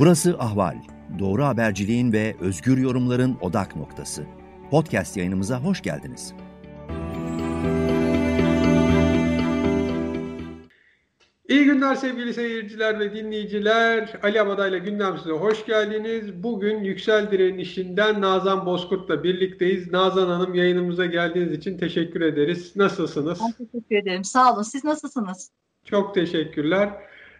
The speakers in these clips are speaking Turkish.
Burası Ahval. Doğru haberciliğin ve özgür yorumların odak noktası. Podcast yayınımıza hoş geldiniz. İyi günler sevgili seyirciler ve dinleyiciler. Ali Abadayla gündem size hoş geldiniz. Bugün Yüksel Direnişi'nden Nazan Bozkurt'la birlikteyiz. Nazan Hanım yayınımıza geldiğiniz için teşekkür ederiz. Nasılsınız? Ben teşekkür ederim. Sağ olun. Siz nasılsınız? Çok teşekkürler.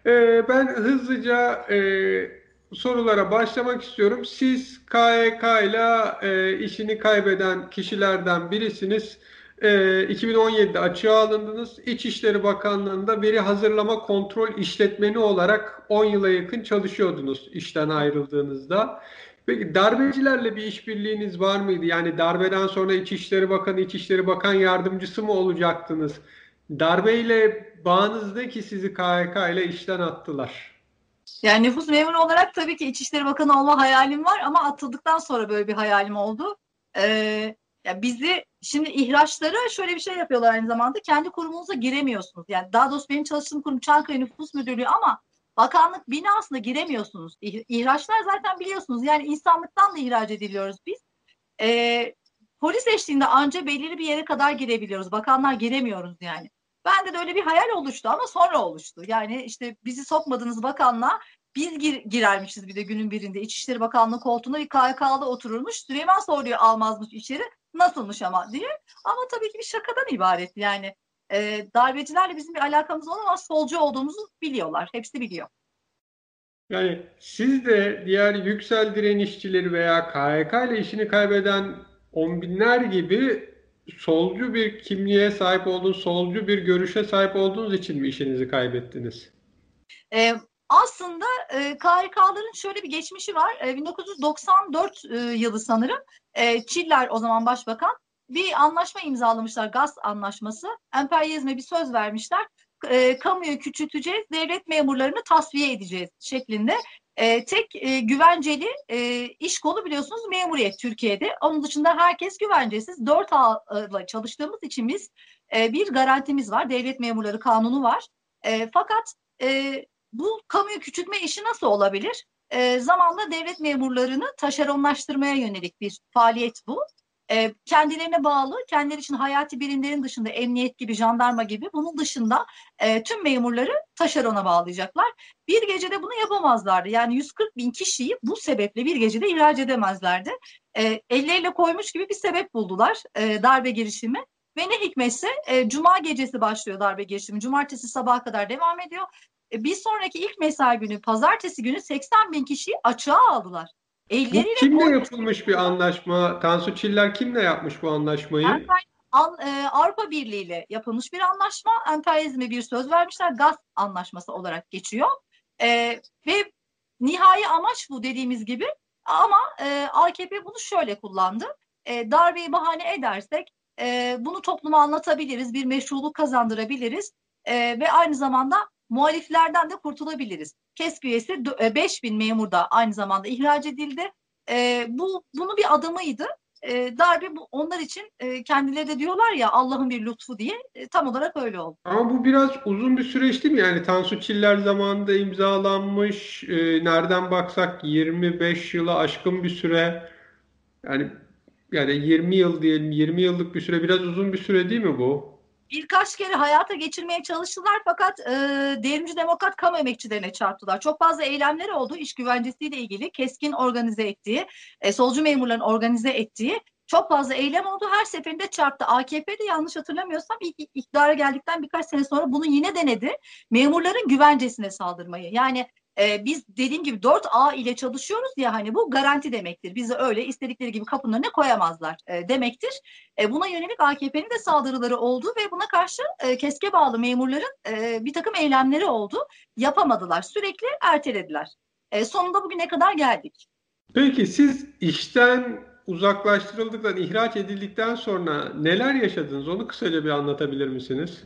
Ee, ben hızlıca e, sorulara başlamak istiyorum. Siz KYK ile e, işini kaybeden kişilerden birisiniz. E, 2017'de açığa alındınız. İçişleri Bakanlığı'nda veri hazırlama kontrol işletmeni olarak 10 yıla yakın çalışıyordunuz işten ayrıldığınızda. Peki darbecilerle bir işbirliğiniz var mıydı? Yani darbeden sonra İçişleri Bakanı, İçişleri Bakan Yardımcısı mı olacaktınız? Darbeyle bağınızda ki sizi KHK ile işten attılar. Yani nüfus memuru olarak tabii ki İçişleri Bakanı olma hayalim var ama atıldıktan sonra böyle bir hayalim oldu. Ee, ya bizi şimdi ihraçları şöyle bir şey yapıyorlar aynı zamanda kendi kurumunuza giremiyorsunuz. Yani daha doğrusu benim çalıştığım kurum Çankaya Nüfus Müdürlüğü ama bakanlık binasına giremiyorsunuz. İhraçlar zaten biliyorsunuz yani insanlıktan da ihraç ediliyoruz biz. Ee, polis eşliğinde anca belirli bir yere kadar girebiliyoruz. Bakanlar giremiyoruz yani. Bende de öyle bir hayal oluştu ama sonra oluştu. Yani işte bizi sokmadınız bakanlığa biz gir, girermişiz bir de günün birinde İçişleri Bakanlığı koltuğuna bir KYK'da otururmuş. Süleyman Soylu'yu almazmış içeri. Nasılmış ama diye. Ama tabii ki bir şakadan ibaret yani. E, darbecilerle bizim bir alakamız olamaz. Solcu olduğumuzu biliyorlar. Hepsi biliyor. Yani siz de diğer yüksel direnişçileri veya KYK ile işini kaybeden on binler gibi solcu bir kimliğe sahip olduğunuz, solcu bir görüşe sahip olduğunuz için mi işinizi kaybettiniz? Ee, aslında e, KHK'ların şöyle bir geçmişi var. E, 1994 e, yılı sanırım e, Çiller o zaman başbakan bir anlaşma imzalamışlar. Gaz anlaşması. Emperyalizme bir söz vermişler. E, kamuyu küçülteceğiz, devlet memurlarını tasfiye edeceğiz şeklinde. E, tek e, güvenceli e, iş kolu biliyorsunuz memuriyet Türkiye'de. Onun dışında herkes güvencesiz. Dört ağla çalıştığımız için biz e, bir garantimiz var. Devlet memurları kanunu var. E, fakat e, bu kamuyu küçültme işi nasıl olabilir? E, zamanla devlet memurlarını taşeronlaştırmaya yönelik bir faaliyet bu e, kendilerine bağlı, kendileri için hayati birimlerin dışında emniyet gibi, jandarma gibi bunun dışında e, tüm memurları taşerona bağlayacaklar. Bir gecede bunu yapamazlardı. Yani 140 bin kişiyi bu sebeple bir gecede ihraç edemezlerdi. E, elleriyle koymuş gibi bir sebep buldular e, darbe girişimi. Ve ne hikmetse e, cuma gecesi başlıyor darbe girişimi. Cumartesi sabaha kadar devam ediyor. E, bir sonraki ilk mesai günü pazartesi günü 80 bin kişiyi açığa aldılar. Elleriyle bu kimle koymuş. yapılmış bir anlaşma? Tansu Çiller kimle yapmış bu anlaşmayı? Emper, An, e, Avrupa Birliği ile yapılmış bir anlaşma. Emperyalizme bir söz vermişler. Gaz anlaşması olarak geçiyor. E, ve nihai amaç bu dediğimiz gibi. Ama e, AKP bunu şöyle kullandı. E, darbeyi bahane edersek e, bunu topluma anlatabiliriz, bir meşruluk kazandırabiliriz e, ve aynı zamanda muhaliflerden de kurtulabiliriz. KESK üyesi 5 e, memur da aynı zamanda ihraç edildi. E, bu bunu bir adımıydı. E, darbe bu, onlar için e, kendileri de diyorlar ya Allah'ın bir lütfu diye e, tam olarak öyle oldu. Ama bu biraz uzun bir süreç değil mi? Yani Tansu Çiller zamanında imzalanmış. E, nereden baksak 25 yıla aşkın bir süre. Yani yani 20 yıl diyelim 20 yıllık bir süre biraz uzun bir süre değil mi bu? Birkaç kere hayata geçirmeye çalıştılar fakat e, devrimci demokrat kamu emekçilerine çarptılar. Çok fazla eylemleri oldu iş güvencesiyle ilgili keskin organize ettiği, e, solcu memurların organize ettiği çok fazla eylem oldu. Her seferinde çarptı. AKP de yanlış hatırlamıyorsam ilk iktidara geldikten birkaç sene sonra bunu yine denedi. Memurların güvencesine saldırmayı. Yani e, biz dediğim gibi 4A ile çalışıyoruz ya hani bu garanti demektir. Bizi öyle istedikleri gibi kapının önüne koyamazlar e, demektir. E, buna yönelik AKP'nin de saldırıları oldu ve buna karşı e, keske bağlı memurların e, bir takım eylemleri oldu. Yapamadılar. Sürekli ertelediler. E, sonunda bugüne kadar geldik. Peki siz işten uzaklaştırıldıktan, ihraç edildikten sonra neler yaşadınız? Onu kısaca bir anlatabilir misiniz?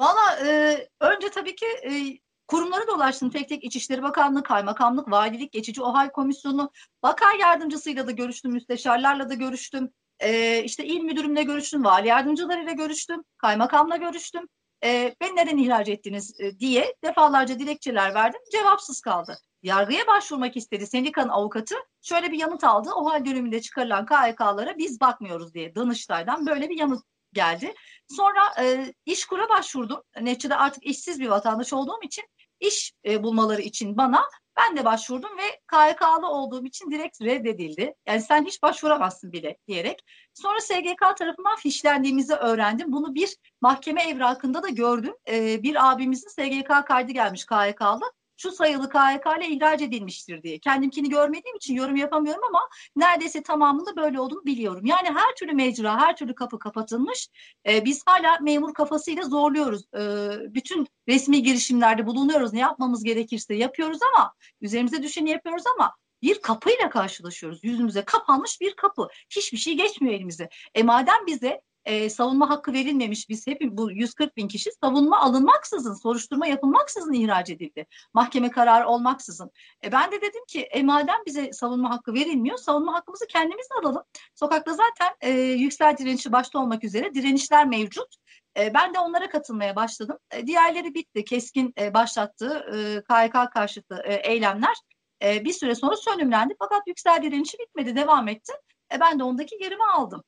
Valla e, önce tabii ki e, Kurumları dolaştım tek tek İçişleri Bakanlığı, Kaymakamlık, Valilik, Geçici OHAL Komisyonu, Bakan Yardımcısıyla da görüştüm, müsteşarlarla da görüştüm. Ee, işte il müdürümle görüştüm, vali yardımcılarıyla görüştüm, kaymakamla görüştüm. e, beni neden ihraç ettiniz e, diye defalarca dilekçeler verdim. Cevapsız kaldı. Yargıya başvurmak istedi sendikanın avukatı. Şöyle bir yanıt aldı. O hal döneminde çıkarılan KHK'lara biz bakmıyoruz diye Danıştay'dan böyle bir yanıt geldi. Sonra e, İşkur'a başvurdum. Neticede artık işsiz bir vatandaş olduğum için iş e, bulmaları için bana ben de başvurdum ve KYK'lı olduğum için direkt reddedildi. Yani sen hiç başvuramazsın bile diyerek. Sonra SGK tarafından fişlendiğimizi öğrendim. Bunu bir mahkeme evrakında da gördüm. Ee, bir abimizin SGK kaydı gelmiş KYK'lı şu sayılı KHK ile ihraç edilmiştir diye. Kendimkini görmediğim için yorum yapamıyorum ama neredeyse tamamında böyle olduğunu biliyorum. Yani her türlü mecra, her türlü kapı kapatılmış. E, biz hala memur kafasıyla zorluyoruz. E, bütün resmi girişimlerde bulunuyoruz. Ne yapmamız gerekirse yapıyoruz ama üzerimize düşeni yapıyoruz ama bir kapıyla karşılaşıyoruz. Yüzümüze kapanmış bir kapı. Hiçbir şey geçmiyor elimize. E madem bize e, savunma hakkı verilmemiş. Biz hep bu 140 bin kişi savunma alınmaksızın, soruşturma yapılmaksızın ihraç edildi. Mahkeme kararı olmaksızın. E, ben de dedim ki e, madem bize savunma hakkı verilmiyor, savunma hakkımızı kendimiz alalım. Sokakta zaten e, yüksel direnişi başta olmak üzere direnişler mevcut. E, ben de onlara katılmaya başladım. E, diğerleri bitti. Keskin e, başlattığı KHK karşıtı eylemler bir süre sonra sönümlendi. Fakat yüksel direnişi bitmedi, devam etti. Ben de ondaki yerimi aldım.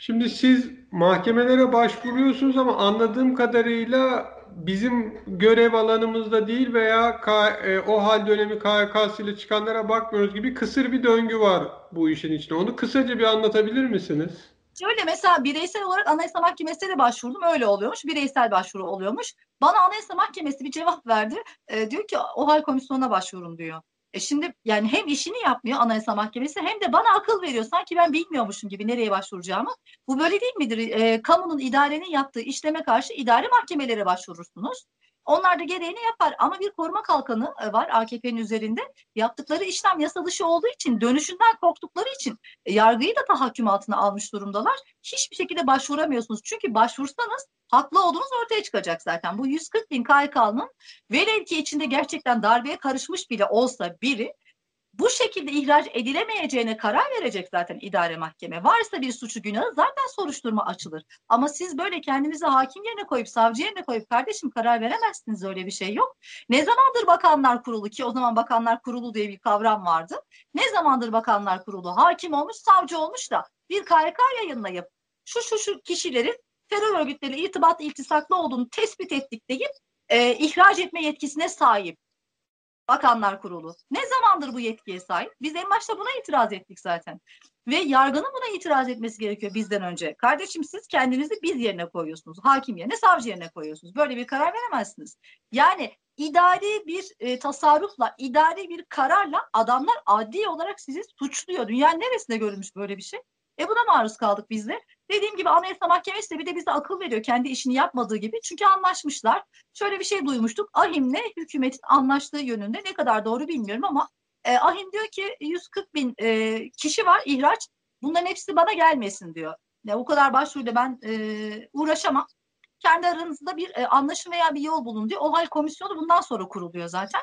Şimdi siz mahkemelere başvuruyorsunuz ama anladığım kadarıyla bizim görev alanımızda değil veya e, o hal dönemi KHK'sıyla çıkanlara bakmıyoruz gibi kısır bir döngü var bu işin içinde. Onu kısaca bir anlatabilir misiniz? Şöyle mesela bireysel olarak Anayasa Mahkemesi'ne de başvurdum. Öyle oluyormuş. Bireysel başvuru oluyormuş. Bana Anayasa Mahkemesi bir cevap verdi. E, diyor ki o hal komisyonuna başvurun diyor. E şimdi yani hem işini yapmıyor Anayasa Mahkemesi hem de bana akıl veriyor. Sanki ben bilmiyormuşum gibi nereye başvuracağımı. Bu böyle değil midir? E, kamunun idarenin yaptığı işleme karşı idare mahkemelere başvurursunuz. Onlar da gereğini yapar ama bir koruma kalkanı e, var AKP'nin üzerinde. Yaptıkları işlem yasa dışı olduğu için, dönüşünden korktukları için e, yargıyı da tahakküm altına almış durumdalar. Hiçbir şekilde başvuramıyorsunuz. Çünkü başvursanız haklı olduğunuz ortaya çıkacak zaten. Bu 140 bin KYK'nın velev ki içinde gerçekten darbeye karışmış bile olsa biri bu şekilde ihraç edilemeyeceğine karar verecek zaten idare mahkeme. Varsa bir suçu günahı zaten soruşturma açılır. Ama siz böyle kendinizi hakim yerine koyup savcı yerine koyup kardeşim karar veremezsiniz öyle bir şey yok. Ne zamandır bakanlar kurulu ki o zaman bakanlar kurulu diye bir kavram vardı. Ne zamandır bakanlar kurulu hakim olmuş savcı olmuş da bir KYK yayınlayıp şu şu şu kişilerin terör örgütleriyle irtibat iltisaklı olduğunu tespit ettik deyip e, ihraç etme yetkisine sahip. Bakanlar Kurulu. Ne zamandır bu yetkiye sahip? Biz en başta buna itiraz ettik zaten. Ve yargının buna itiraz etmesi gerekiyor bizden önce. Kardeşim siz kendinizi biz yerine koyuyorsunuz. Hakim yerine, savcı yerine koyuyorsunuz. Böyle bir karar veremezsiniz. Yani idari bir e, tasarrufla, idari bir kararla adamlar adli olarak sizi suçluyor. Dünyanın neresinde görülmüş böyle bir şey? E buna maruz kaldık biz de. Dediğim gibi Anayasa Mahkemesi de bir de bize akıl veriyor kendi işini yapmadığı gibi. Çünkü anlaşmışlar. Şöyle bir şey duymuştuk. Ahim'le hükümetin anlaştığı yönünde ne kadar doğru bilmiyorum ama e, Ahim diyor ki 140 bin e, kişi var ihraç. Bunların hepsi bana gelmesin diyor. Ya o kadar başvuruyla ben e, uğraşamam. Kendi aranızda bir e, anlaşım veya bir yol bulun diyor. O hal komisyonu bundan sonra kuruluyor zaten.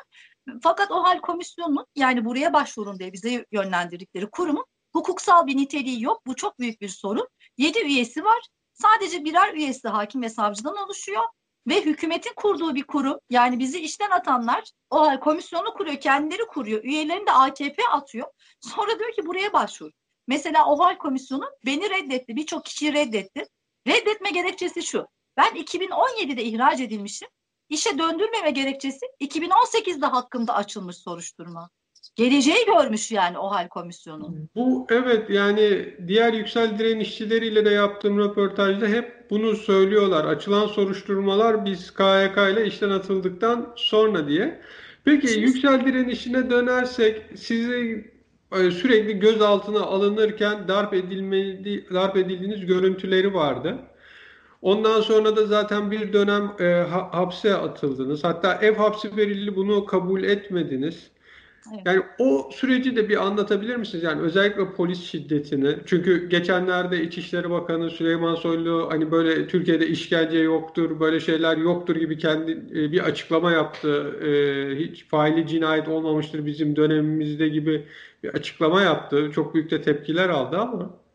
Fakat o hal komisyonunun yani buraya başvurun diye bize yönlendirdikleri kurumun hukuksal bir niteliği yok. Bu çok büyük bir sorun. Yedi üyesi var. Sadece birer üyesi hakim ve savcıdan oluşuyor ve hükümetin kurduğu bir kurum yani bizi işten atanlar o komisyonu kuruyor, kendileri kuruyor, üyelerini de AKP atıyor. Sonra diyor ki buraya başvur. Mesela OHAL komisyonu beni reddetti, birçok kişiyi reddetti. Reddetme gerekçesi şu. Ben 2017'de ihraç edilmişim. İşe döndürmeme gerekçesi 2018'de hakkımda açılmış soruşturma geleceği görmüş yani o hal komisyonu. Bu evet yani diğer yüksel direnişçileriyle de yaptığım röportajda hep bunu söylüyorlar. Açılan soruşturmalar biz KYK ile işten atıldıktan sonra diye. Peki Şimdi... yüksel direnişine dönersek sizi e, sürekli gözaltına alınırken darp edilmedi, darp edildiğiniz görüntüleri vardı. Ondan sonra da zaten bir dönem e, hapse atıldınız. Hatta ev hapsi verildi bunu kabul etmediniz. Yani o süreci de bir anlatabilir misiniz? Yani özellikle polis şiddetini. Çünkü geçenlerde İçişleri Bakanı Süleyman Soylu hani böyle Türkiye'de işkence yoktur, böyle şeyler yoktur gibi kendi e, bir açıklama yaptı. E, hiç faili cinayet olmamıştır bizim dönemimizde gibi bir açıklama yaptı. Çok büyük de tepkiler aldı ama.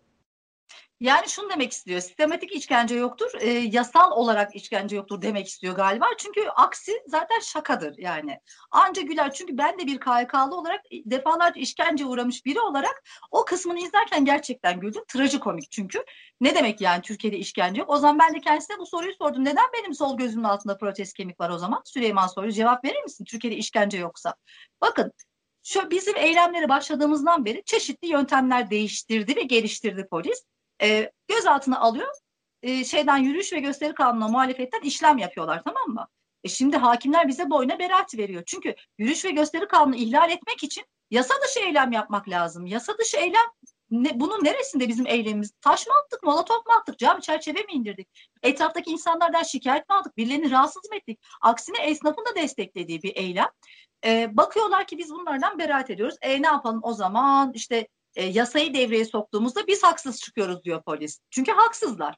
Yani şunu demek istiyor. Sistematik işkence yoktur. E, yasal olarak işkence yoktur demek istiyor galiba. Çünkü aksi zaten şakadır yani. Anca güler. Çünkü ben de bir KYK'lı olarak defalarca işkence uğramış biri olarak o kısmını izlerken gerçekten güldüm. Trajikomik çünkü. Ne demek yani Türkiye'de işkence yok? O zaman ben de kendisine bu soruyu sordum. Neden benim sol gözümün altında protez kemik var o zaman? Süleyman soruyor. Cevap verir misin? Türkiye'de işkence yoksa. Bakın şu bizim eylemlere başladığımızdan beri çeşitli yöntemler değiştirdi ve geliştirdi polis e, gözaltına alıyor. E, şeyden yürüyüş ve gösteri kanununa muhalefetten işlem yapıyorlar tamam mı? E şimdi hakimler bize boyuna beraat veriyor. Çünkü yürüyüş ve gösteri kanunu ihlal etmek için yasa dışı eylem yapmak lazım. Yasa dışı eylem ne, bunun neresinde bizim eylemimiz? Taş mı attık, molotof mu attık, cam çerçeve mi indirdik? Etraftaki insanlardan şikayet mi aldık, birilerini rahatsız mı ettik? Aksine esnafın da desteklediği bir eylem. Ee, bakıyorlar ki biz bunlardan beraat ediyoruz. E ne yapalım o zaman işte e, yasayı devreye soktuğumuzda biz haksız çıkıyoruz diyor polis. Çünkü haksızlar.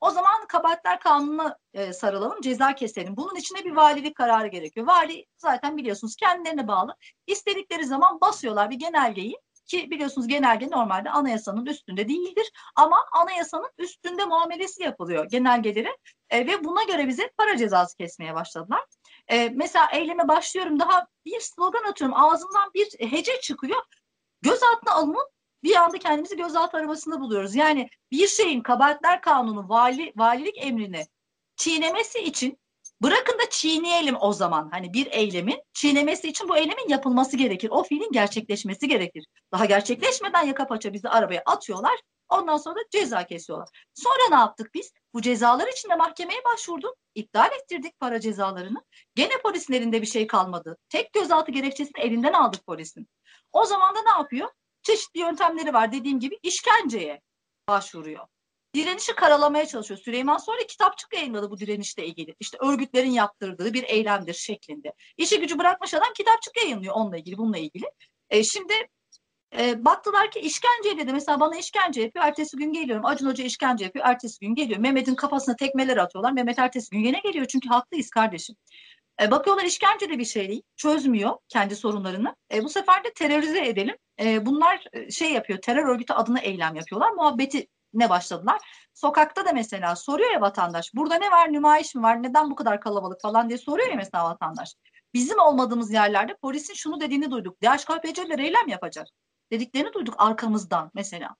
O zaman kabahatler kanununa e, sarılalım, ceza keselim. Bunun içine bir valilik kararı gerekiyor. Vali zaten biliyorsunuz kendilerine bağlı. İstedikleri zaman basıyorlar bir genelgeyi ki biliyorsunuz genelge normalde anayasanın üstünde değildir ama anayasanın üstünde muamelesi yapılıyor genelgelere e, ve buna göre bize para cezası kesmeye başladılar. E, mesela eyleme başlıyorum daha bir slogan atıyorum ağzımdan bir hece çıkıyor gözaltına alınıp bir anda kendimizi gözaltı arabasında buluyoruz. Yani bir şeyin kabahatler kanunu vali, valilik emrini çiğnemesi için bırakın da çiğneyelim o zaman. Hani bir eylemin çiğnemesi için bu eylemin yapılması gerekir. O fiilin gerçekleşmesi gerekir. Daha gerçekleşmeden yaka paça bizi arabaya atıyorlar. Ondan sonra da ceza kesiyorlar. Sonra ne yaptık biz? Bu cezalar için de mahkemeye başvurduk. İptal ettirdik para cezalarını. Gene polisin elinde bir şey kalmadı. Tek gözaltı gerekçesini elinden aldık polisin. O zaman da ne yapıyor? Çeşitli yöntemleri var. Dediğim gibi işkenceye başvuruyor. Direnişi karalamaya çalışıyor. Süleyman sonra kitapçık yayınladı bu direnişle ilgili. İşte örgütlerin yaptırdığı bir eylemdir şeklinde. İşi gücü bırakmış adam kitapçık yayınlıyor onunla ilgili, bununla ilgili. E, şimdi e, baktılar ki işkenceyle de mesela bana işkence yapıyor. Ertesi gün geliyorum. Acun Hoca işkence yapıyor. Ertesi gün geliyor. Mehmet'in kafasına tekmeler atıyorlar. Mehmet ertesi gün yine geliyor. Çünkü haklıyız kardeşim. E, bakıyorlar işkence de bir şey değil. Çözmüyor kendi sorunlarını. E, bu sefer de terörize edelim. E, bunlar e, şey yapıyor. Terör örgütü adına eylem yapıyorlar. Muhabbeti ne başladılar. Sokakta da mesela soruyor ya vatandaş. Burada ne var? Nümayiş mi var? Neden bu kadar kalabalık falan diye soruyor ya mesela vatandaş. Bizim olmadığımız yerlerde polisin şunu dediğini duyduk. DHKPC'ler eylem yapacak. Dediklerini duyduk arkamızdan mesela.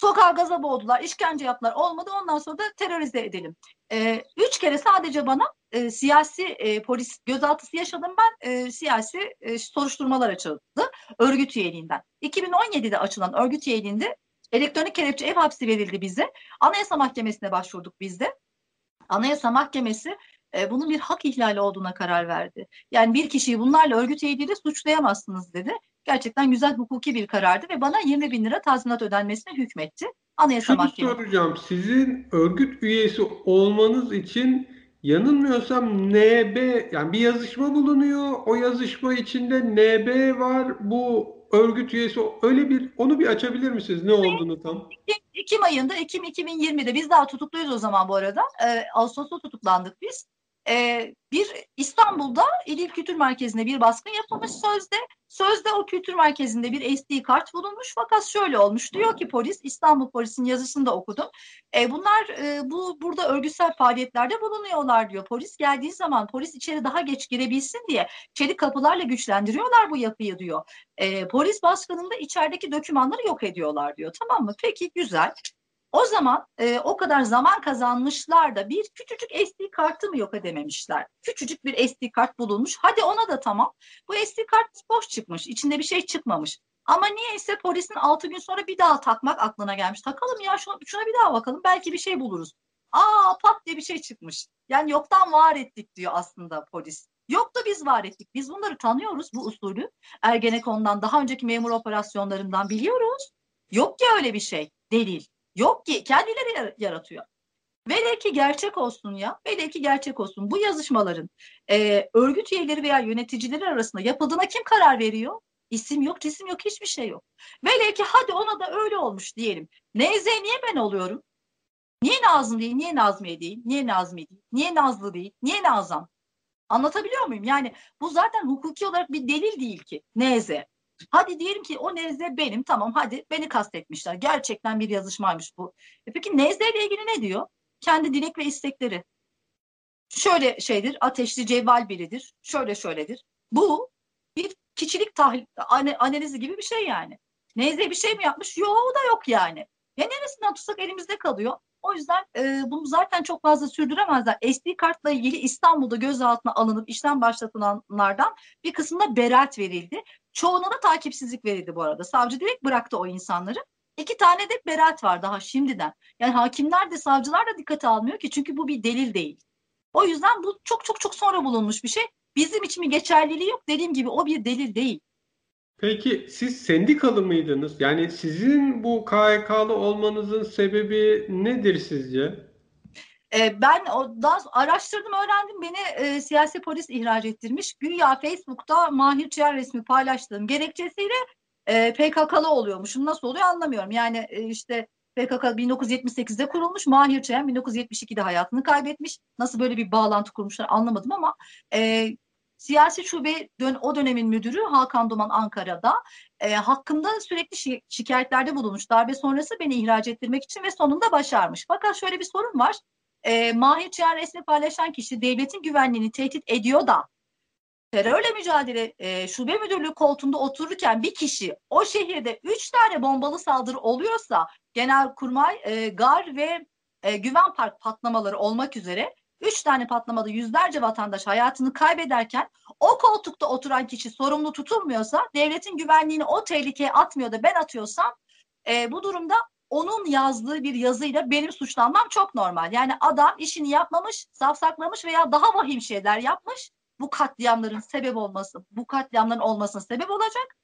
Sokağa gaza boğdular, işkence yaptılar. Olmadı ondan sonra da terörize edelim. E, üç kere sadece bana e, siyasi e, polis gözaltısı yaşadım ben. E, siyasi e, soruşturmalar açıldı örgüt üyeliğinden. 2017'de açılan örgüt üyeliğinde elektronik kelepçe ev hapsi verildi bize. Anayasa Mahkemesi'ne başvurduk biz de. Anayasa Mahkemesi e, bunun bir hak ihlali olduğuna karar verdi. Yani bir kişiyi bunlarla örgüt üyeliğiyle suçlayamazsınız dedi. Gerçekten güzel hukuki bir karardı ve bana 20 bin lira tazminat ödenmesine hükmetti. Anayasa Şunu Mahkemesi. soracağım. Sizin örgüt üyesi olmanız için yanılmıyorsam NB yani bir yazışma bulunuyor. O yazışma içinde NB var. Bu örgüt üyesi öyle bir onu bir açabilir misiniz? Ne olduğunu tam? Ekim ayında Ekim 2020'de biz daha tutukluyuz o zaman bu arada. Ee, Ağustos'ta tutuklandık biz. Ee, bir İstanbul'da İl Kültür Merkezi'ne bir baskın yapılmış sözde. Sözde o kültür merkezinde bir SD kart bulunmuş fakat şöyle olmuş. Diyor ki polis, İstanbul polisinin yazısını da okudum. E, bunlar e, bu burada örgütsel faaliyetlerde bulunuyorlar diyor. Polis geldiği zaman polis içeri daha geç girebilsin diye çelik kapılarla güçlendiriyorlar bu yapıyı diyor. E, polis baskınında içerideki dokümanları yok ediyorlar diyor. Tamam mı? Peki güzel. O zaman e, o kadar zaman kazanmışlar da bir küçücük SD kartı mı yok edememişler? Küçücük bir SD kart bulunmuş. Hadi ona da tamam. Bu SD kart boş çıkmış. İçinde bir şey çıkmamış. Ama niye ise polisin 6 gün sonra bir daha takmak aklına gelmiş. Takalım ya şuna, şuna bir daha bakalım. Belki bir şey buluruz. Aa pat diye bir şey çıkmış. Yani yoktan var ettik diyor aslında polis. Yok da biz var ettik. Biz bunları tanıyoruz bu usulü. Ergenekon'dan daha önceki memur operasyonlarından biliyoruz. Yok ya öyle bir şey. Delil. Yok ki kendileri yaratıyor. Velev ki gerçek olsun ya, velev ki gerçek olsun. Bu yazışmaların e, örgüt üyeleri veya yöneticileri arasında yapıldığına kim karar veriyor? İsim yok, cisim yok, hiçbir şey yok. Velev ki hadi ona da öyle olmuş diyelim. Neyse niye ben oluyorum? Niye Nazım değil, niye Nazmiye değil, niye Nazmi değil, niye Nazlı değil, niye Nazan? Anlatabiliyor muyum? Yani bu zaten hukuki olarak bir delil değil ki. Neyse. Hadi diyelim ki o nezle benim tamam hadi beni kastetmişler. Gerçekten bir yazışmaymış bu. E peki nezleyle ilgili ne diyor? Kendi dilek ve istekleri. Şöyle şeydir ateşli cevval biridir. Şöyle şöyledir. Bu bir kişilik tahlil, analizi gibi bir şey yani. Nezle bir şey mi yapmış? Yok o da yok yani. Ya neresinden tutsak elimizde kalıyor. O yüzden e, bunu zaten çok fazla sürdüremezler. SD kartla ilgili İstanbul'da gözaltına alınıp işlem başlatılanlardan bir kısmında beraat verildi. Çoğuna da takipsizlik verildi bu arada. Savcı direkt bıraktı o insanları. İki tane de beraat var daha şimdiden. Yani hakimler de savcılar da dikkate almıyor ki çünkü bu bir delil değil. O yüzden bu çok çok çok sonra bulunmuş bir şey. Bizim için bir geçerliliği yok. Dediğim gibi o bir delil değil. Peki siz sendikalı mıydınız? Yani sizin bu KHK'lı olmanızın sebebi nedir sizce? Ee, ben daha araştırdım, öğrendim. Beni e, siyasi polis ihraç ettirmiş. Güya Facebook'ta Mahir Çiğer resmi paylaştığım gerekçesiyle e, PKK'lı oluyormuşum. Nasıl oluyor anlamıyorum. Yani e, işte PKK 1978'de kurulmuş. Mahir Çiğen 1972'de hayatını kaybetmiş. Nasıl böyle bir bağlantı kurmuşlar anlamadım ama e, Siyasi şube dön o dönemin müdürü Hakan Duman Ankara'da e, hakkında sürekli şi- şikayetlerde bulunmuş. Darbe sonrası beni ihraç ettirmek için ve sonunda başarmış. Fakat şöyle bir sorun var. E, Mahir Çiğer resmi paylaşan kişi devletin güvenliğini tehdit ediyor da terörle mücadele e, şube müdürlüğü koltuğunda otururken bir kişi o şehirde üç tane bombalı saldırı oluyorsa Genelkurmay, e, GAR ve e, Güven Park patlamaları olmak üzere Üç tane patlamada yüzlerce vatandaş hayatını kaybederken o koltukta oturan kişi sorumlu tutulmuyorsa, devletin güvenliğini o tehlikeye atmıyor da ben atıyorsam e, bu durumda onun yazdığı bir yazıyla benim suçlanmam çok normal. Yani adam işini yapmamış, safsaklamış veya daha vahim şeyler yapmış. Bu katliamların sebep olması, bu katliamların olmasına sebep olacak.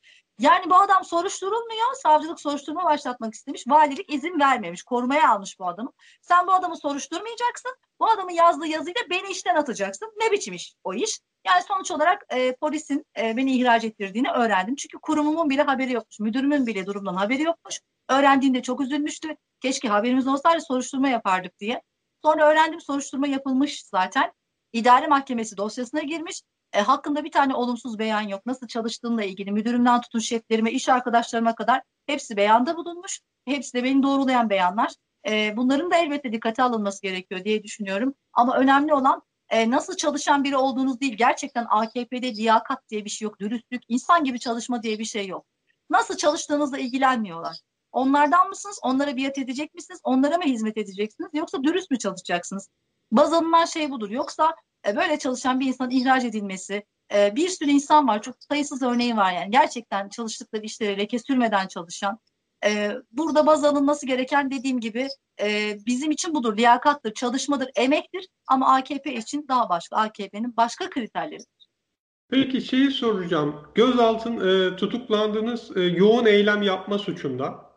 Yani bu adam soruşturulmuyor. Savcılık soruşturma başlatmak istemiş. Valilik izin vermemiş. Korumaya almış bu adamı. Sen bu adamı soruşturmayacaksın. Bu adamın yazdığı yazıyla beni işten atacaksın. Ne biçim iş o iş? Yani sonuç olarak e, polisin e, beni ihraç ettirdiğini öğrendim. Çünkü kurumumun bile haberi yokmuş. Müdürümün bile durumdan haberi yokmuş. Öğrendiğinde çok üzülmüştü. Keşke haberimiz olsaydı soruşturma yapardık diye. Sonra öğrendim soruşturma yapılmış zaten. İdare mahkemesi dosyasına girmiş. E, hakkında bir tane olumsuz beyan yok. Nasıl çalıştığımla ilgili müdürümden tutun şeflerime, iş arkadaşlarıma kadar hepsi beyanda bulunmuş. Hepsi de beni doğrulayan beyanlar. E, bunların da elbette dikkate alınması gerekiyor diye düşünüyorum. Ama önemli olan e, nasıl çalışan biri olduğunuz değil. Gerçekten AKP'de liyakat diye bir şey yok. Dürüstlük, insan gibi çalışma diye bir şey yok. Nasıl çalıştığınızla ilgilenmiyorlar. Onlardan mısınız? Onlara biat edecek misiniz? Onlara mı hizmet edeceksiniz? Yoksa dürüst mü çalışacaksınız? Baz alınan şey budur. Yoksa e, böyle çalışan bir insanın ihraç edilmesi, e, bir sürü insan var. Çok sayısız örneği var yani. Gerçekten çalıştıkları işlere leke sürmeden çalışan. E, burada baz alınması gereken dediğim gibi bizim için budur. Liyakattır, çalışmadır, emektir. Ama AKP için daha başka. AKP'nin başka kriterleri. Peki şeyi soracağım. Gözaltın e, tutuklandığınız e, yoğun eylem yapma suçunda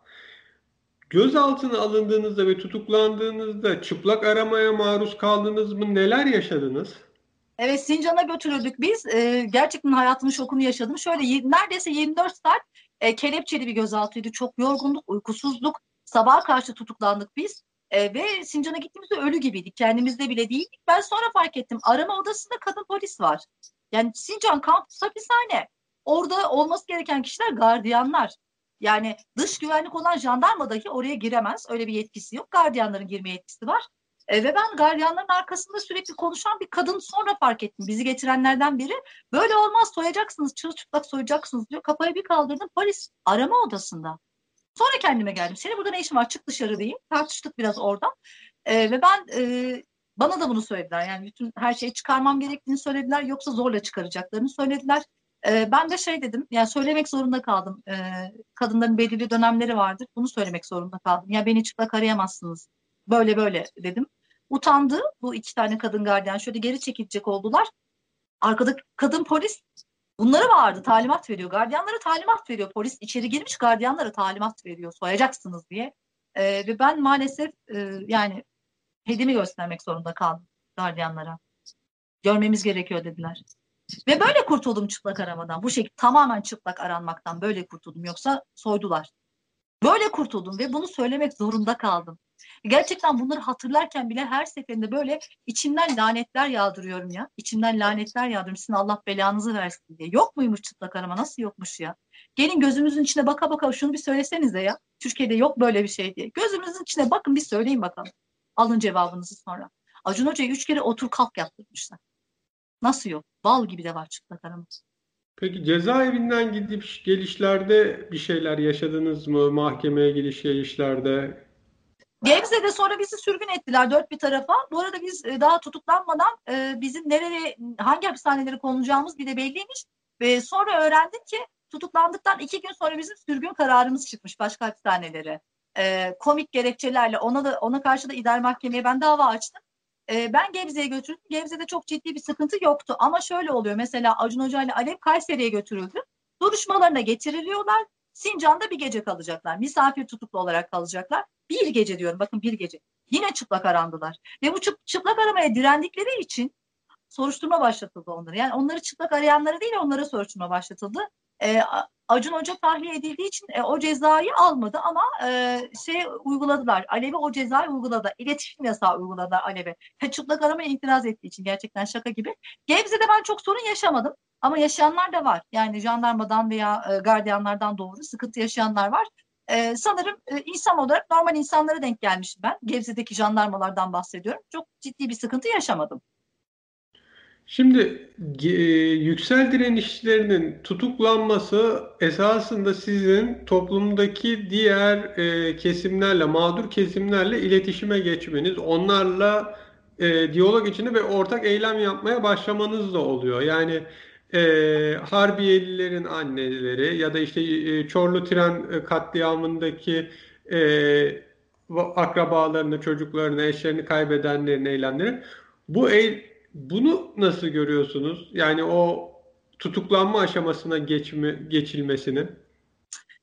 Gözaltına alındığınızda ve tutuklandığınızda çıplak aramaya maruz kaldınız mı? Neler yaşadınız? Evet Sincan'a götürüldük biz. E, gerçekten hayatımın şokunu yaşadım. Şöyle neredeyse 24 saat e, kelepçeli bir gözaltıydı. Çok yorgunluk, uykusuzluk. Sabaha karşı tutuklandık biz. E, ve Sincan'a gittiğimizde ölü gibiydik. Kendimizde bile değildik. Ben sonra fark ettim. Arama odasında kadın polis var. Yani Sincan kampüs hapishane. Orada olması gereken kişiler gardiyanlar. Yani dış güvenlik olan jandarma dahi oraya giremez. Öyle bir yetkisi yok. Gardiyanların girme yetkisi var. E, ve ben gardiyanların arkasında sürekli konuşan bir kadın sonra fark ettim. Bizi getirenlerden biri böyle olmaz soyacaksınız, çırılçıplak soyacaksınız diyor. Kafayı bir kaldırdım polis arama odasında. Sonra kendime geldim. Senin burada ne işin var? Çık dışarı diyeyim. Tartıştık biraz orada. E, ve ben e, bana da bunu söylediler. Yani bütün her şeyi çıkarmam gerektiğini söylediler. Yoksa zorla çıkaracaklarını söylediler. E, ben de şey dedim, yani söylemek zorunda kaldım. E, kadınların belirli dönemleri vardır. Bunu söylemek zorunda kaldım. Ya beni çıplak arayamazsınız. Böyle böyle dedim. Utandı bu iki tane kadın gardiyan. Şöyle geri çekilecek oldular. Arkada kadın polis bunları vardı. Talimat veriyor. Gardiyanlara talimat veriyor. Polis içeri girmiş gardiyanlara talimat veriyor. Soyacaksınız diye. E, ve ben maalesef e, yani hedimi göstermek zorunda kaldım gardiyanlara. Görmemiz gerekiyor dediler. Ve böyle kurtuldum çıplak aramadan. Bu şekilde tamamen çıplak aranmaktan böyle kurtuldum. Yoksa soydular. Böyle kurtuldum ve bunu söylemek zorunda kaldım. Gerçekten bunları hatırlarken bile her seferinde böyle içimden lanetler yağdırıyorum ya. İçimden lanetler yağdırıyorum. Sizin Allah belanızı versin diye. Yok muymuş çıplak arama? Nasıl yokmuş ya? Gelin gözümüzün içine baka baka şunu bir söylesenize ya. Türkiye'de yok böyle bir şey diye. Gözümüzün içine bakın bir söyleyin bakalım. Alın cevabınızı sonra. Acun Hoca'yı üç kere otur kalk yaptırmışlar. Nasıl yok? Bal gibi de var çıplak arama. Peki cezaevinden gidip gelişlerde bir şeyler yaşadınız mı? Mahkemeye gidiş gelişlerde? Gebze'de sonra bizi sürgün ettiler dört bir tarafa. Bu arada biz e, daha tutuklanmadan e, bizim nereye, hangi hapishaneleri konulacağımız bir de belliymiş. Ve sonra öğrendim ki tutuklandıktan iki gün sonra bizim sürgün kararımız çıkmış başka hapishanelere. E, komik gerekçelerle ona da ona karşı da idare mahkemeye ben dava açtım. E, ben Gebze'ye götürdüm. Gebze'de çok ciddi bir sıkıntı yoktu. Ama şöyle oluyor. Mesela Acun Hoca ile Alev Kayseri'ye götürüldü. Duruşmalarına getiriliyorlar. Sincan'da bir gece kalacaklar. Misafir tutuklu olarak kalacaklar. Bir gece diyorum bakın bir gece. Yine çıplak arandılar. Ve bu çıplak aramaya direndikleri için soruşturma başlatıldı onlara. Yani onları çıplak arayanları değil onlara soruşturma başlatıldı. E, Acun Hoca tahliye edildiği için e, o cezayı almadı ama e, şey uyguladılar. Alev'e o cezayı uyguladı. İletişim yasağı uyguladılar Alev'e. Çıplak aramaya itiraz ettiği için gerçekten şaka gibi. Gebze'de ben çok sorun yaşamadım. Ama yaşayanlar da var. Yani jandarmadan veya e, gardiyanlardan doğru sıkıntı yaşayanlar var. E, sanırım e, insan olarak normal insanlara denk gelmişim ben. Gebze'deki jandarmalardan bahsediyorum. Çok ciddi bir sıkıntı yaşamadım. Şimdi e, yüksel direnişlerinin tutuklanması esasında sizin toplumdaki diğer e, kesimlerle, mağdur kesimlerle iletişime geçmeniz, onlarla e, diyalog içinde ve ortak eylem yapmaya başlamanız da oluyor. Yani e, Harbiyelilerin anneleri ya da işte e, Çorlu tren e, katliamındaki e, akrabalarını, çocuklarını, eşlerini kaybedenlerin eylemleri. Bu eylem bunu nasıl görüyorsunuz? Yani o tutuklanma aşamasına geçme, geçilmesini.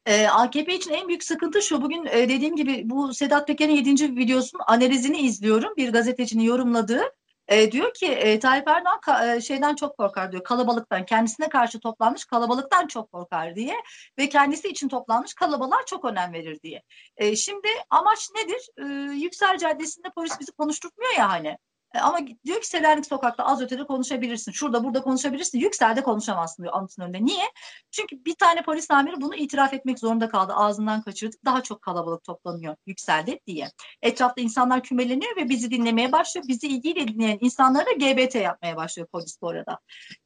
Ee, AKP için en büyük sıkıntı şu. Bugün e, dediğim gibi bu Sedat Peker'in 7. videosunun analizini izliyorum. Bir gazetecinin yorumladığı. E, diyor ki e, Tayyip Erdoğan ka, e, şeyden çok korkar diyor. Kalabalıktan. Kendisine karşı toplanmış kalabalıktan çok korkar diye. Ve kendisi için toplanmış kalabalığa çok önem verir diye. E, şimdi amaç nedir? E, Yüksel Caddesi'nde polis bizi konuşturtmuyor ya hani. E, ama diyor ki Selanik sokakta az ötede konuşabilirsin. Şurada burada konuşabilirsin. Yükselde konuşamazsın diyor anıtın önünde. Niye? Çünkü bir tane polis amiri bunu itiraf etmek zorunda kaldı. Ağzından kaçırdı. Daha çok kalabalık toplanıyor yükselde diye. Etrafta insanlar kümeleniyor ve bizi dinlemeye başlıyor. Bizi ilgiyle dinleyen insanlara GBT yapmaya başlıyor polis bu arada.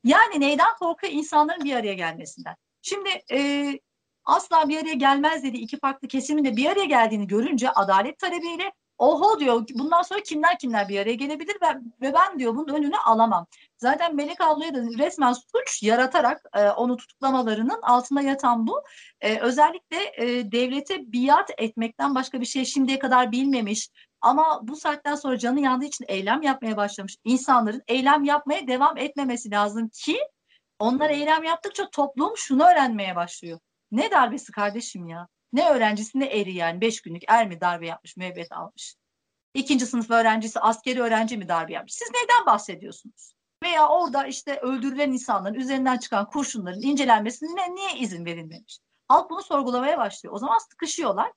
Yani neyden korkuyor? İnsanların bir araya gelmesinden. Şimdi e, asla bir araya gelmez dedi. iki farklı kesimin de bir araya geldiğini görünce adalet talebiyle Oho diyor bundan sonra kimler kimler bir araya gelebilir ve, ve ben diyor bunun önünü alamam. Zaten Melek ablaya da resmen suç yaratarak e, onu tutuklamalarının altında yatan bu. E, özellikle e, devlete biat etmekten başka bir şey şimdiye kadar bilmemiş. Ama bu saatten sonra canı yandığı için eylem yapmaya başlamış. İnsanların eylem yapmaya devam etmemesi lazım ki onlar eylem yaptıkça toplum şunu öğrenmeye başlıyor. Ne darbesi kardeşim ya? Ne öğrencisi ne eri yani. Beş günlük er mi darbe yapmış, müebbet almış. İkinci sınıf öğrencisi askeri öğrenci mi darbe yapmış? Siz neyden bahsediyorsunuz? Veya orada işte öldürülen insanların üzerinden çıkan kurşunların incelenmesine niye izin verilmemiş? Halk bunu sorgulamaya başlıyor. O zaman sıkışıyorlar.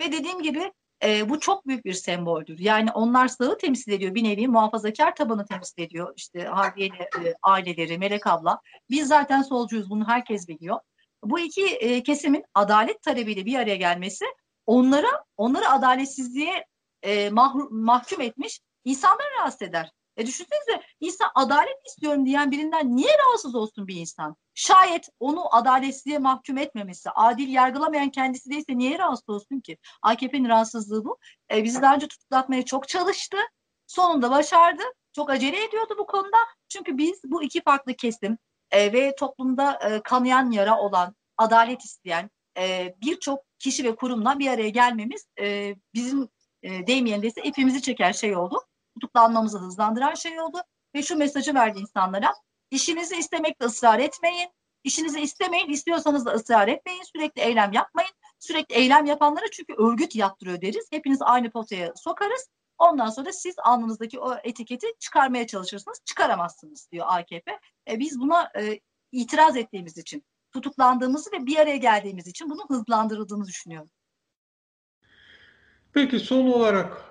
Ve dediğim gibi e, bu çok büyük bir semboldür. Yani onlar sağı temsil ediyor. Bir nevi muhafazakar tabanı temsil ediyor. İşte Harbiye e, aileleri, Melek abla. Biz zaten solcuyuz bunu herkes biliyor bu iki e, kesimin adalet talebiyle bir araya gelmesi onlara onları adaletsizliğe e, mahkum etmiş insanları rahatsız eder. E düşünsenize insan adalet istiyorum diyen birinden niye rahatsız olsun bir insan? Şayet onu adaletsizliğe mahkum etmemesi, adil yargılamayan kendisi değilse niye rahatsız olsun ki? AKP'nin rahatsızlığı bu. E, bizi daha önce tutuklatmaya çok çalıştı. Sonunda başardı. Çok acele ediyordu bu konuda. Çünkü biz bu iki farklı kesim e, ve toplumda e, kanayan yara olan, adalet isteyen e, birçok kişi ve kurumla bir araya gelmemiz e, bizim e, deyim yerindeyse ipimizi çeken şey oldu. Tutuklanmamızı hızlandıran şey oldu. Ve şu mesajı verdi insanlara. İşinizi istemekle ısrar etmeyin. İşinizi istemeyin, istiyorsanız da ısrar etmeyin. Sürekli eylem yapmayın. Sürekli eylem yapanlara çünkü örgüt yaptırıyor deriz. Hepiniz aynı potaya sokarız. Ondan sonra siz alnınızdaki o etiketi çıkarmaya çalışırsınız. Çıkaramazsınız diyor AKP. E, biz buna e, itiraz ettiğimiz için tutuklandığımızı ve bir araya geldiğimiz için bunun hızlandırıldığını düşünüyorum. Peki son olarak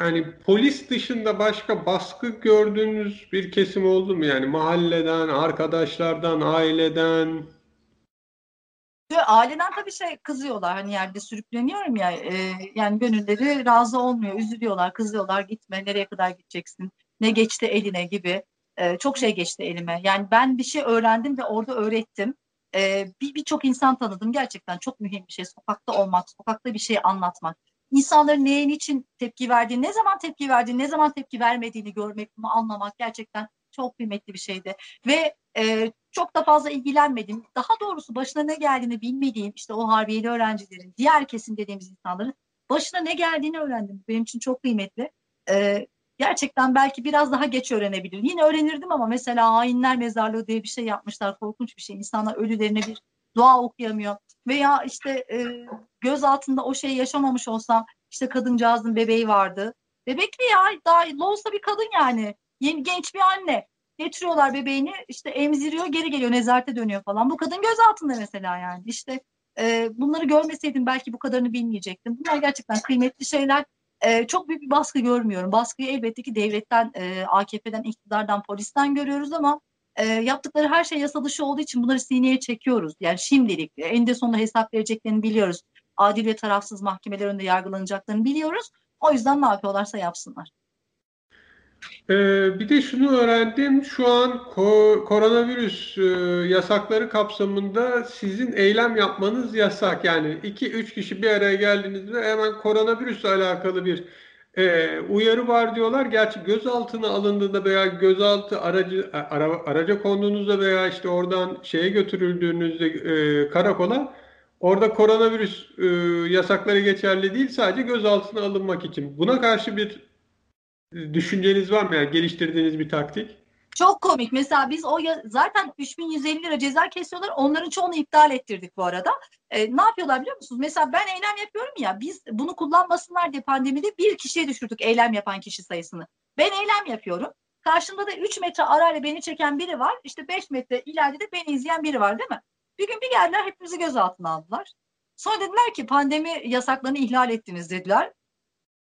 yani polis dışında başka baskı gördüğünüz bir kesim oldu mu? Yani mahalleden, arkadaşlardan, aileden? Aileden tabii şey kızıyorlar hani yerde sürükleniyorum ya e, yani gönülleri razı olmuyor üzülüyorlar kızıyorlar gitme nereye kadar gideceksin? Ne geçti eline? gibi e, çok şey geçti elime. Yani ben bir şey öğrendim ve orada öğrettim. E, birçok bir insan tanıdım. Gerçekten çok mühim bir şey. Sokakta olmak sokakta bir şey anlatmak. İnsanların neyin için tepki verdiğini ne zaman tepki verdiğini ne zaman tepki vermediğini görmek bunu anlamak gerçekten çok kıymetli bir şeydi ve e, çok da fazla ilgilenmedim. Daha doğrusu başına ne geldiğini bilmediğim işte o harbiyeli öğrencilerin, diğer kesim dediğimiz insanların başına ne geldiğini öğrendim. Benim için çok kıymetli. E, gerçekten belki biraz daha geç öğrenebilir. Yine öğrenirdim ama mesela hainler mezarlığı diye bir şey yapmışlar. Korkunç bir şey. İnsanlar ölülerine bir dua okuyamıyor. Veya işte e, göz altında o şeyi yaşamamış olsam işte kadıncağızın bebeği vardı. Bebekli ya daha olsa bir kadın yani. Yeni genç bir anne. Getiriyorlar bebeğini işte emziriyor geri geliyor nezarete dönüyor falan. Bu kadın göz altında mesela yani. İşte e, bunları görmeseydim belki bu kadarını bilmeyecektim. Bunlar gerçekten kıymetli şeyler. E, çok büyük bir baskı görmüyorum. Baskıyı elbette ki devletten, e, AKP'den, iktidardan, polisten görüyoruz ama e, yaptıkları her şey yasa dışı olduğu için bunları sineye çekiyoruz. Yani şimdilik eninde sonunda hesap vereceklerini biliyoruz. Adil ve tarafsız mahkemeler önünde yargılanacaklarını biliyoruz. O yüzden ne yapıyorlarsa yapsınlar. Ee, bir de şunu öğrendim. Şu an ko- koronavirüs e, yasakları kapsamında sizin eylem yapmanız yasak. Yani 2-3 kişi bir araya geldiğinizde hemen koronavirüsle alakalı bir e, uyarı var diyorlar. Gerçi gözaltına alındığında veya gözaltı aracı ara, araca konduğunuzda veya işte oradan şeye götürüldüğünüzde e, karakola orada koronavirüs e, yasakları geçerli değil. Sadece gözaltına alınmak için. Buna karşı bir düşünceniz var mı? Yani geliştirdiğiniz bir taktik? Çok komik. Mesela biz o ya, zaten 3150 lira ceza kesiyorlar. Onların çoğunu iptal ettirdik bu arada. E, ne yapıyorlar biliyor musunuz? Mesela ben eylem yapıyorum ya biz bunu kullanmasınlar diye pandemide bir kişiye düşürdük eylem yapan kişi sayısını. Ben eylem yapıyorum. Karşımda da 3 metre arayla beni çeken biri var. İşte 5 metre ileride de beni izleyen biri var değil mi? Bir gün bir geldiler hepimizi gözaltına aldılar. Sonra dediler ki pandemi yasaklarını ihlal ettiniz dediler.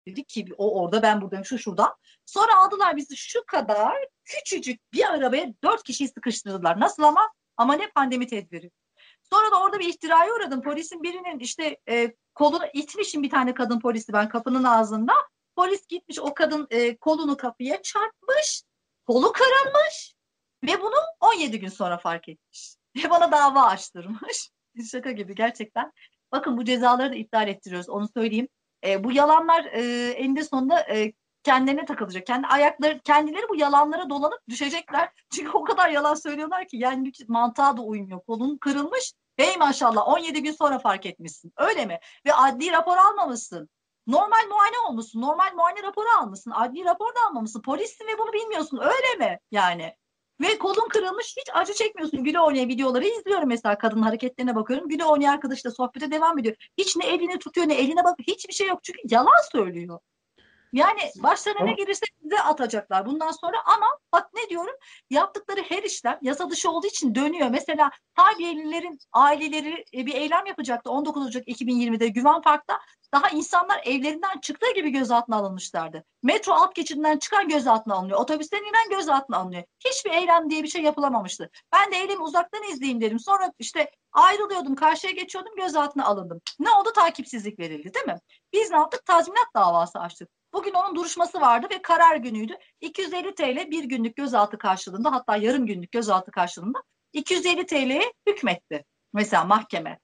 Dedik ki o orada ben buradayım şu şurada. Sonra aldılar bizi şu kadar küçücük bir arabaya dört kişiyi sıkıştırdılar. Nasıl ama? Ama ne pandemi tedbiri. Sonra da orada bir iftiraya uğradım. Polisin birinin işte e, kolunu itmişim bir tane kadın polisi ben kapının ağzında. Polis gitmiş o kadın e, kolunu kapıya çarpmış. Kolu kırılmış. Ve bunu 17 gün sonra fark etmiş. Ve bana dava açtırmış. Şaka gibi gerçekten. Bakın bu cezaları da iptal ettiriyoruz. Onu söyleyeyim. E, bu yalanlar e, eninde sonunda e, kendilerine takılacak. Kendi ayakları kendileri bu yalanlara dolanıp düşecekler. Çünkü o kadar yalan söylüyorlar ki yani mantığa da uymuyor. Kolun kırılmış. Hey maşallah 17 gün sonra fark etmişsin. Öyle mi? Ve adli rapor almamışsın. Normal muayene olmuşsun. Normal muayene raporu almışsın. Adli rapor da almamışsın. Polissin ve bunu bilmiyorsun. Öyle mi? Yani. Ve kolun kırılmış hiç acı çekmiyorsun. Güle oynaya videoları izliyorum mesela kadın hareketlerine bakıyorum. Güle oynaya arkadaşla sohbete devam ediyor. Hiç ne elini tutuyor ne eline bak hiçbir şey yok. Çünkü yalan söylüyor. Yani başlarına ne gelirse bize atacaklar bundan sonra ama bak ne diyorum yaptıkları her işlem yasa dışı olduğu için dönüyor. Mesela Harbiyelilerin aileleri e, bir eylem yapacaktı 19 Ocak 2020'de Güven Park'ta. Daha insanlar evlerinden çıktığı gibi gözaltına alınmışlardı. Metro alt geçidinden çıkan gözaltına alınıyor. Otobüsten inen gözaltına alınıyor. Hiçbir eylem diye bir şey yapılamamıştı. Ben de eylemi uzaktan izleyeyim dedim. Sonra işte ayrılıyordum, karşıya geçiyordum, gözaltına alındım. Ne oldu? Takipsizlik verildi değil mi? Biz ne yaptık? Tazminat davası açtık. Bugün onun duruşması vardı ve karar günüydü. 250 TL bir günlük gözaltı karşılığında hatta yarım günlük gözaltı karşılığında 250 TL'ye hükmetti. Mesela mahkeme.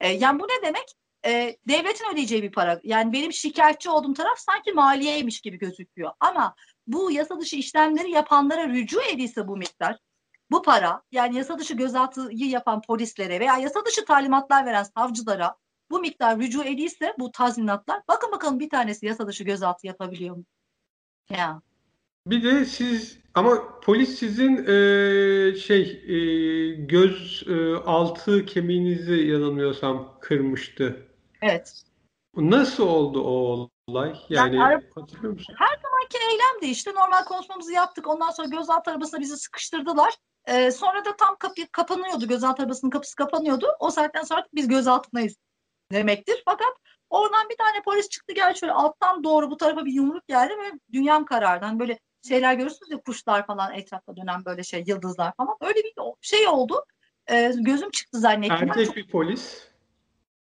E, yani bu ne demek? E, devletin ödeyeceği bir para. Yani benim şikayetçi olduğum taraf sanki maliyeymiş gibi gözüküyor. Ama bu yasa dışı işlemleri yapanlara rücu edilse bu miktar, bu para yani yasa dışı gözaltıyı yapan polislere veya yasa dışı talimatlar veren savcılara bu miktar rücu edilse bu tazminatlar bakın bakalım bir tanesi yasa dışı gözaltı yapabiliyor mu? Ya. Bir de siz ama polis sizin e, şey e, göz e, altı kemiğinizi yanılmıyorsam kırmıştı. Evet. Nasıl oldu o olay? Yani, yani hatırlıyor musun? Her zamanki eylemdi işte normal konuşmamızı yaptık. Ondan sonra gözaltı arabasına bizi sıkıştırdılar. Ee, sonra da tam kapı kapanıyordu. Gözaltı arabasının kapısı kapanıyordu. O saatten sonra biz gözaltındayız demektir. Fakat oradan bir tane polis çıktı geldi şöyle alttan doğru bu tarafa bir yumruk geldi ve dünyam karardı. Hani böyle şeyler görürsünüz ya kuşlar falan etrafta dönen böyle şey yıldızlar falan. Öyle bir şey oldu. e, gözüm çıktı zannettim. Erkek bir polis.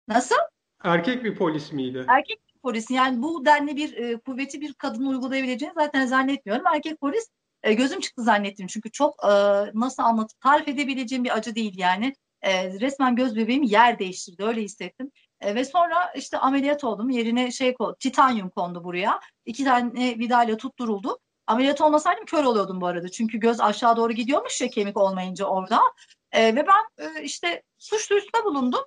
Nasıl? Erkek bir polis miydi? Erkek polis yani bu denli bir e, kuvveti bir kadın uygulayabileceğini zaten zannetmiyorum. Erkek polis e, gözüm çıktı zannettim çünkü çok e, nasıl anlatıp tarif edebileceğim bir acı değil yani. E, resmen göz bebeğim yer değiştirdi öyle hissettim. E, ve sonra işte ameliyat oldum yerine şey titanyum kondu buraya. İki tane vidayla tutturuldu. Ameliyat olmasaydım kör oluyordum bu arada. Çünkü göz aşağı doğru gidiyormuş ya kemik olmayınca orada. E, ve ben e, işte suç duyusunda bulundum.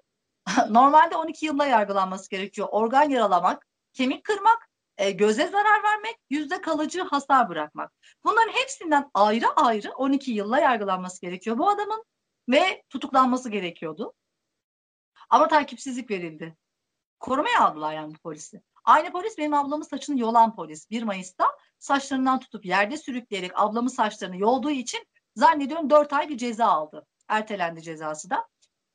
Normalde 12 yılda yargılanması gerekiyor. Organ yaralamak, kemik kırmak, e, göze zarar vermek, yüzde kalıcı hasar bırakmak. Bunların hepsinden ayrı ayrı 12 yılla yargılanması gerekiyor bu adamın ve tutuklanması gerekiyordu. Ama takipsizlik verildi. Korumaya aldılar yani polisi. Aynı polis benim ablamın saçını yolan polis. 1 Mayıs'ta saçlarından tutup yerde sürükleyerek ablamın saçlarını yolduğu için zannediyorum 4 ay bir ceza aldı. Ertelendi cezası da.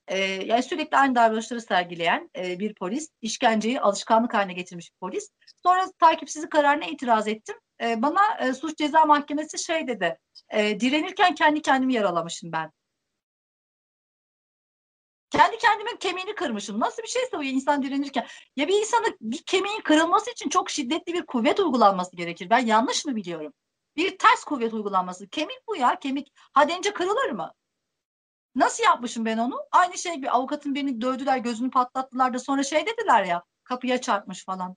Ee, yani sürekli aynı davranışları sergileyen e, bir polis, işkenceyi alışkanlık haline getirmiş bir polis. Sonra takipsizlik kararına itiraz ettim. E, bana e, suç ceza mahkemesi şey dedi, e, direnirken kendi kendimi yaralamışım ben. Kendi kendime kemiğini kırmışım. Nasıl bir şeyse o insan direnirken. Ya bir insanın bir kemiğin kırılması için çok şiddetli bir kuvvet uygulanması gerekir. Ben yanlış mı biliyorum? Bir ters kuvvet uygulanması. Kemik bu ya. Kemik ha deyince kırılır mı? Nasıl yapmışım ben onu? Aynı şey bir avukatın beni dövdüler, gözünü patlattılar da sonra şey dediler ya kapıya çarpmış falan.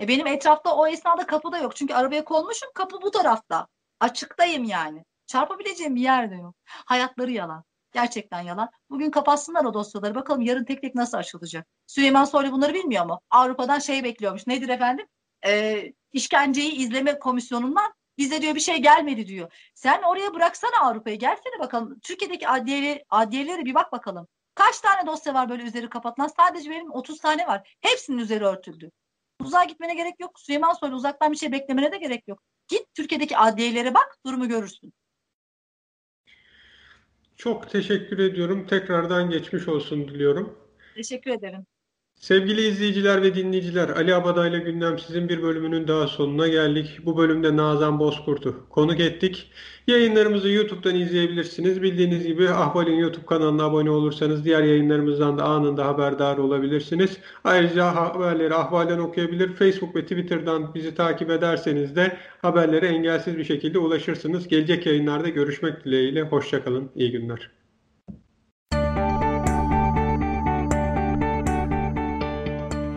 E benim etrafta o esnada kapı da yok. Çünkü arabaya konmuşum kapı bu tarafta. Açıktayım yani. Çarpabileceğim bir yer de yok. Hayatları yalan. Gerçekten yalan. Bugün kapatsınlar o dosyaları. Bakalım yarın tek tek nasıl açılacak. Süleyman Soylu bunları bilmiyor mu? Avrupa'dan şey bekliyormuş. Nedir efendim? Ee, işkenceyi izleme komisyonundan bize diyor bir şey gelmedi diyor. Sen oraya bıraksana Avrupa'yı. Gelsene bakalım. Türkiye'deki adliyeleri, adliyelere bir bak bakalım. Kaç tane dosya var böyle üzeri kapatılan? Sadece benim 30 tane var. Hepsinin üzeri örtüldü. Uzağa gitmene gerek yok. Süleyman Soylu uzaktan bir şey beklemene de gerek yok. Git Türkiye'deki adliyelere bak, durumu görürsün. Çok teşekkür ediyorum. Tekrardan geçmiş olsun diliyorum. Teşekkür ederim. Sevgili izleyiciler ve dinleyiciler, Ali Abadayla Gündem sizin bir bölümünün daha sonuna geldik. Bu bölümde Nazan Bozkurt'u konuk ettik. Yayınlarımızı YouTube'dan izleyebilirsiniz. Bildiğiniz gibi Ahval'in YouTube kanalına abone olursanız diğer yayınlarımızdan da anında haberdar olabilirsiniz. Ayrıca haberleri Ahval'den okuyabilir. Facebook ve Twitter'dan bizi takip ederseniz de haberlere engelsiz bir şekilde ulaşırsınız. Gelecek yayınlarda görüşmek dileğiyle. Hoşçakalın. İyi günler.